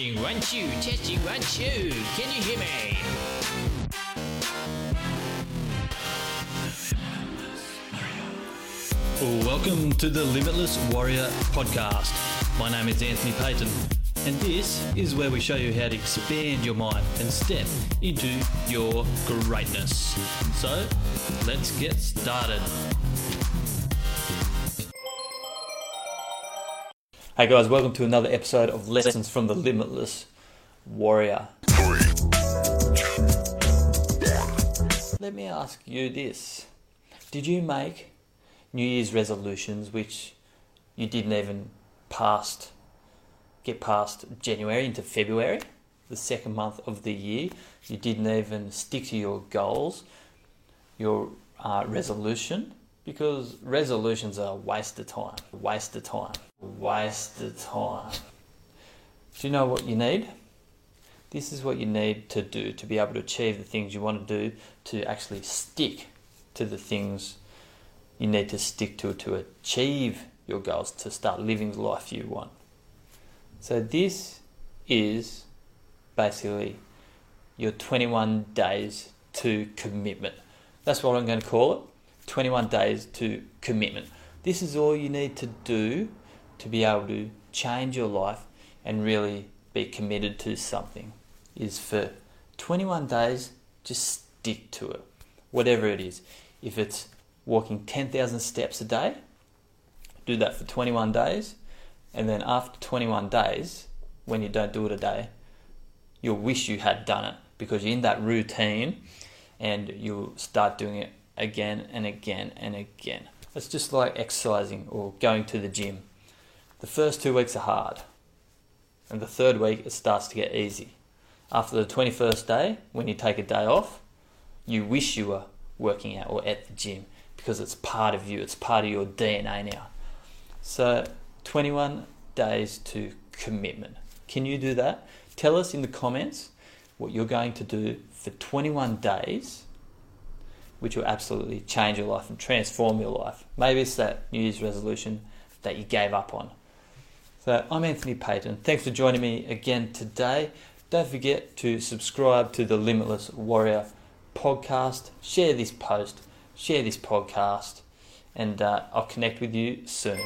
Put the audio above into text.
Testing one two, testing one two. Can you hear me? Welcome to the Limitless Warrior podcast. My name is Anthony Payten, and this is where we show you how to expand your mind and step into your greatness. So, let's get started. Hey guys, welcome to another episode of Lessons from the Limitless Warrior. Let me ask you this Did you make New Year's resolutions which you didn't even past get past January into February, the second month of the year. You didn't even stick to your goals, your uh, resolution, because resolutions are a waste of time. Waste of time. Waste of time. Do you know what you need? This is what you need to do to be able to achieve the things you want to do, to actually stick to the things you need to stick to to achieve your goals, to start living the life you want. So, this is basically your 21 days to commitment. That's what I'm going to call it 21 days to commitment. This is all you need to do to be able to change your life and really be committed to something is for 21 days just stick to it whatever it is if it's walking 10,000 steps a day. Do that for 21 days. And then after 21 days, when you don't do it a day, you'll wish you had done it because you're in that routine and you'll start doing it again and again and again. It's just like exercising or going to the gym. The first two weeks are hard, and the third week it starts to get easy. After the 21st day, when you take a day off, you wish you were working out or at the gym because it's part of you, it's part of your DNA now. So, 21 days to commitment. Can you do that? Tell us in the comments what you're going to do for 21 days, which will absolutely change your life and transform your life. Maybe it's that New Year's resolution that you gave up on. So, I'm Anthony Payten. Thanks for joining me again today. Don't forget to subscribe to the Limitless Warrior podcast, share this post share this podcast, and uh, I'll connect with you soon.